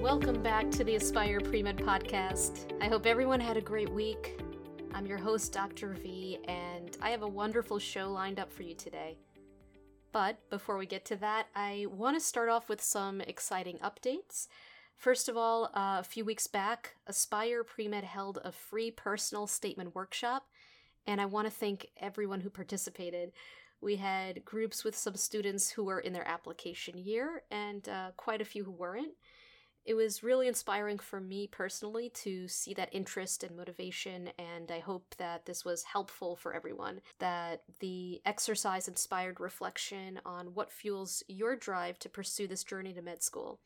Welcome back to the Aspire Premed podcast. I hope everyone had a great week. I'm your host, Dr. V, and I have a wonderful show lined up for you today. But before we get to that, I want to start off with some exciting updates. First of all, uh, a few weeks back, Aspire Premed held a free personal statement workshop, and I want to thank everyone who participated. We had groups with some students who were in their application year and uh, quite a few who weren't. It was really inspiring for me personally to see that interest and motivation, and I hope that this was helpful for everyone. That the exercise inspired reflection on what fuels your drive to pursue this journey to med school.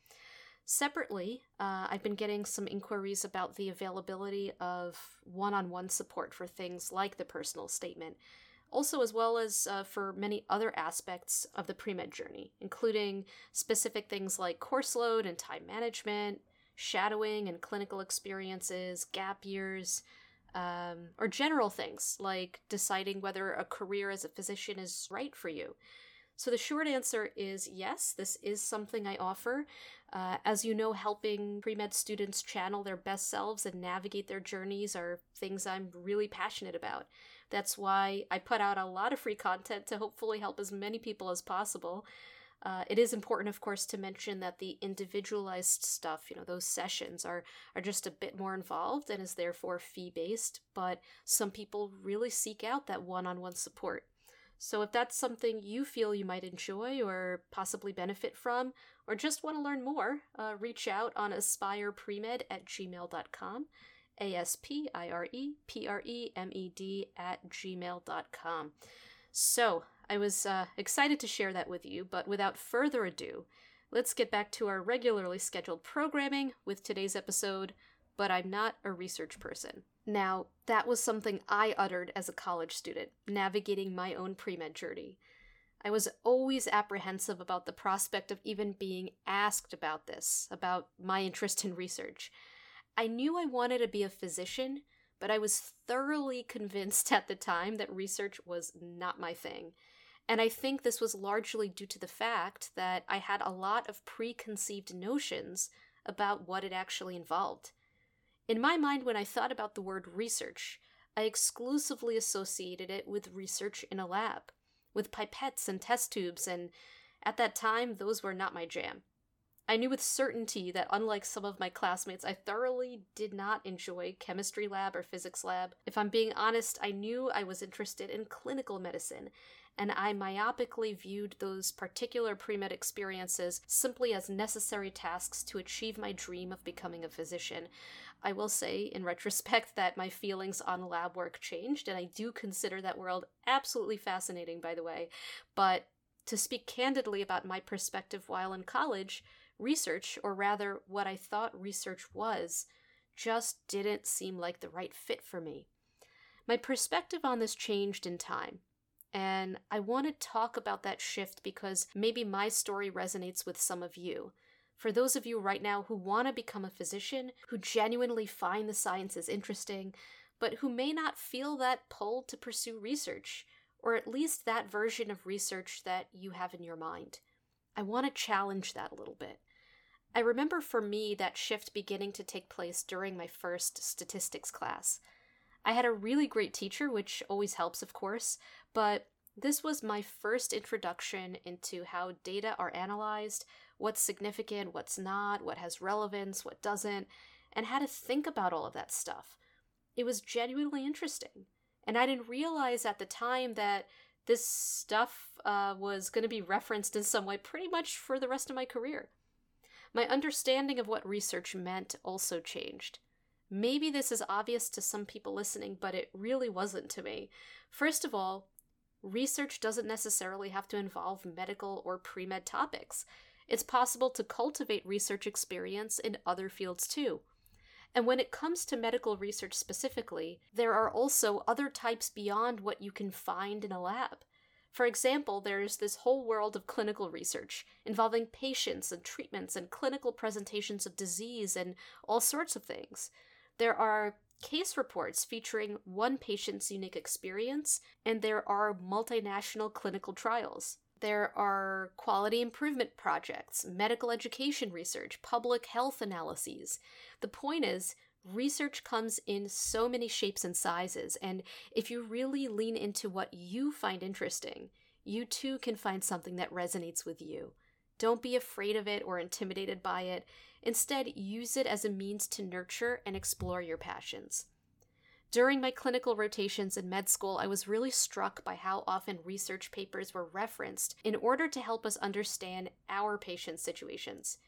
Separately, uh, I've been getting some inquiries about the availability of one on one support for things like the personal statement also as well as uh, for many other aspects of the pre med journey, including specific things like course load and time management, shadowing and clinical experiences, gap years, um, or general things like deciding whether a career as a physician is right for you. So the short answer is yes, this is something I offer. Uh, as you know, helping pre med students channel their best selves and navigate their journeys are things I'm really passionate about. That's why I put out a lot of free content to hopefully help as many people as possible. Uh, it is important, of course, to mention that the individualized stuff, you know, those sessions are are just a bit more involved and is therefore fee based. But some people really seek out that one on one support. So if that's something you feel you might enjoy or possibly benefit from, or just want to learn more, uh, reach out on aspirepremed at gmail.com. A S P I R E P R E M E D at gmail.com. So, I was uh, excited to share that with you, but without further ado, let's get back to our regularly scheduled programming with today's episode. But I'm not a research person. Now, that was something I uttered as a college student, navigating my own pre med journey. I was always apprehensive about the prospect of even being asked about this, about my interest in research. I knew I wanted to be a physician, but I was thoroughly convinced at the time that research was not my thing. And I think this was largely due to the fact that I had a lot of preconceived notions about what it actually involved. In my mind, when I thought about the word research, I exclusively associated it with research in a lab, with pipettes and test tubes, and at that time, those were not my jam. I knew with certainty that, unlike some of my classmates, I thoroughly did not enjoy chemistry lab or physics lab. If I'm being honest, I knew I was interested in clinical medicine, and I myopically viewed those particular pre med experiences simply as necessary tasks to achieve my dream of becoming a physician. I will say, in retrospect, that my feelings on lab work changed, and I do consider that world absolutely fascinating, by the way. But to speak candidly about my perspective while in college, research, or rather what I thought research was, just didn't seem like the right fit for me. My perspective on this changed in time, and I want to talk about that shift because maybe my story resonates with some of you. For those of you right now who want to become a physician, who genuinely find the sciences interesting, but who may not feel that pull to pursue research, or at least that version of research that you have in your mind. I want to challenge that a little bit. I remember for me that shift beginning to take place during my first statistics class. I had a really great teacher, which always helps, of course, but this was my first introduction into how data are analyzed, what's significant, what's not, what has relevance, what doesn't, and how to think about all of that stuff. It was genuinely interesting. And I didn't realize at the time that this stuff uh, was going to be referenced in some way pretty much for the rest of my career. My understanding of what research meant also changed. Maybe this is obvious to some people listening, but it really wasn't to me. First of all, research doesn't necessarily have to involve medical or pre med topics. It's possible to cultivate research experience in other fields too. And when it comes to medical research specifically, there are also other types beyond what you can find in a lab. For example, there's this whole world of clinical research involving patients and treatments and clinical presentations of disease and all sorts of things. There are case reports featuring one patient's unique experience, and there are multinational clinical trials. There are quality improvement projects, medical education research, public health analyses. The point is, research comes in so many shapes and sizes, and if you really lean into what you find interesting, you too can find something that resonates with you. Don't be afraid of it or intimidated by it. Instead, use it as a means to nurture and explore your passions. During my clinical rotations in med school, I was really struck by how often research papers were referenced in order to help us understand our patients' situations.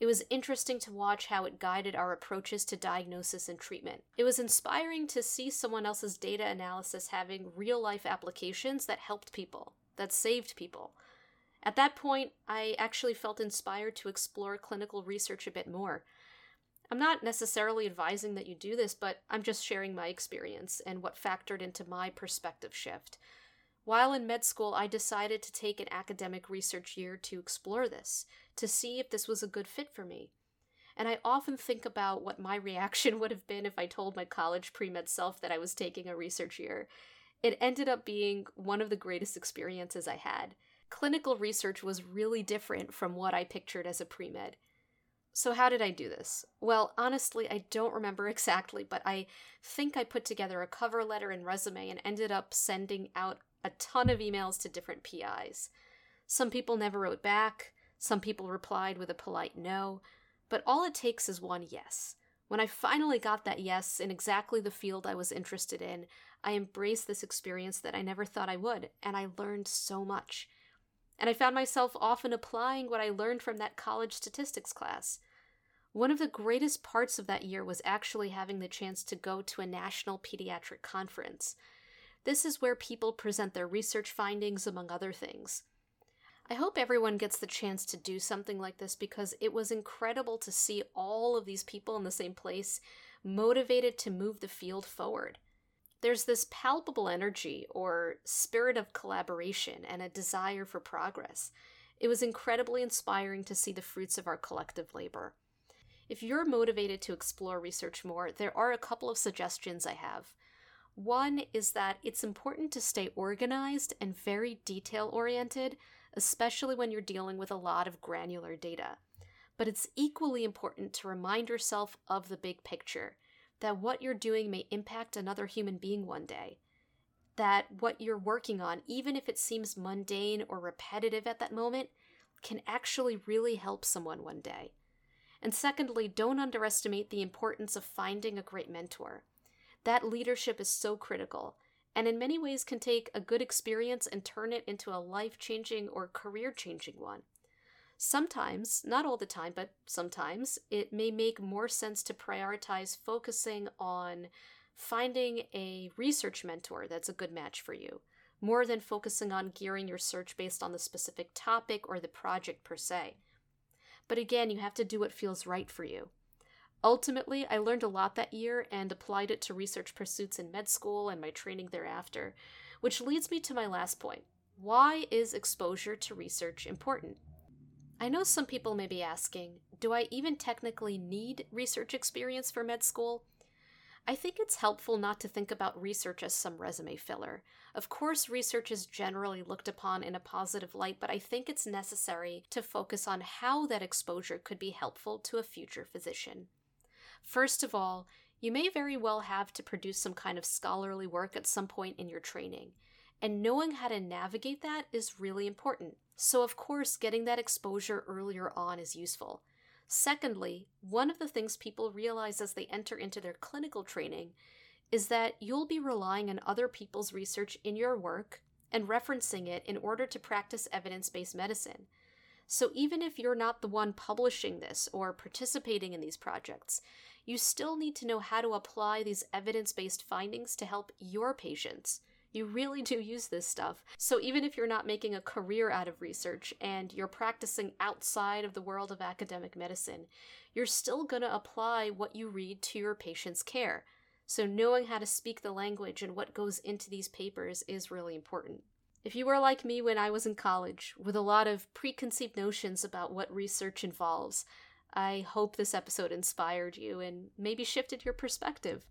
It was interesting to watch how it guided our approaches to diagnosis and treatment. It was inspiring to see someone else's data analysis having real life applications that helped people, that saved people. At that point, I actually felt inspired to explore clinical research a bit more. I'm not necessarily advising that you do this, but I'm just sharing my experience and what factored into my perspective shift. While in med school, I decided to take an academic research year to explore this, to see if this was a good fit for me. And I often think about what my reaction would have been if I told my college pre med self that I was taking a research year. It ended up being one of the greatest experiences I had. Clinical research was really different from what I pictured as a pre med. So, how did I do this? Well, honestly, I don't remember exactly, but I think I put together a cover letter and resume and ended up sending out a ton of emails to different PIs. Some people never wrote back, some people replied with a polite no, but all it takes is one yes. When I finally got that yes in exactly the field I was interested in, I embraced this experience that I never thought I would, and I learned so much. And I found myself often applying what I learned from that college statistics class. One of the greatest parts of that year was actually having the chance to go to a national pediatric conference. This is where people present their research findings, among other things. I hope everyone gets the chance to do something like this because it was incredible to see all of these people in the same place, motivated to move the field forward. There's this palpable energy or spirit of collaboration and a desire for progress. It was incredibly inspiring to see the fruits of our collective labor. If you're motivated to explore research more, there are a couple of suggestions I have. One is that it's important to stay organized and very detail oriented, especially when you're dealing with a lot of granular data. But it's equally important to remind yourself of the big picture that what you're doing may impact another human being one day. That what you're working on, even if it seems mundane or repetitive at that moment, can actually really help someone one day. And secondly, don't underestimate the importance of finding a great mentor. That leadership is so critical, and in many ways can take a good experience and turn it into a life changing or career changing one. Sometimes, not all the time, but sometimes, it may make more sense to prioritize focusing on finding a research mentor that's a good match for you, more than focusing on gearing your search based on the specific topic or the project per se. But again, you have to do what feels right for you. Ultimately, I learned a lot that year and applied it to research pursuits in med school and my training thereafter, which leads me to my last point. Why is exposure to research important? I know some people may be asking, do I even technically need research experience for med school? I think it's helpful not to think about research as some resume filler. Of course, research is generally looked upon in a positive light, but I think it's necessary to focus on how that exposure could be helpful to a future physician. First of all, you may very well have to produce some kind of scholarly work at some point in your training, and knowing how to navigate that is really important. So, of course, getting that exposure earlier on is useful. Secondly, one of the things people realize as they enter into their clinical training is that you'll be relying on other people's research in your work and referencing it in order to practice evidence based medicine. So, even if you're not the one publishing this or participating in these projects, you still need to know how to apply these evidence based findings to help your patients you really do use this stuff. So even if you're not making a career out of research and you're practicing outside of the world of academic medicine, you're still going to apply what you read to your patient's care. So knowing how to speak the language and what goes into these papers is really important. If you were like me when I was in college, with a lot of preconceived notions about what research involves, I hope this episode inspired you and maybe shifted your perspective.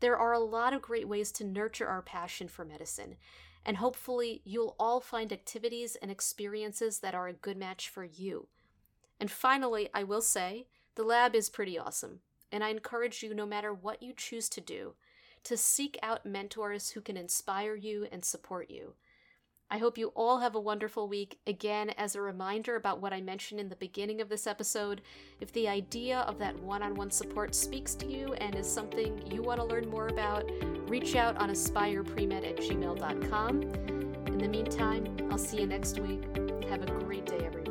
There are a lot of great ways to nurture our passion for medicine, and hopefully you'll all find activities and experiences that are a good match for you. And finally, I will say, the lab is pretty awesome, and I encourage you, no matter what you choose to do, to seek out mentors who can inspire you and support you. I hope you all have a wonderful week. Again, as a reminder about what I mentioned in the beginning of this episode, if the idea of that one on one support speaks to you and is something you want to learn more about, reach out on aspirepremed at gmail.com. In the meantime, I'll see you next week. Have a great day, everyone.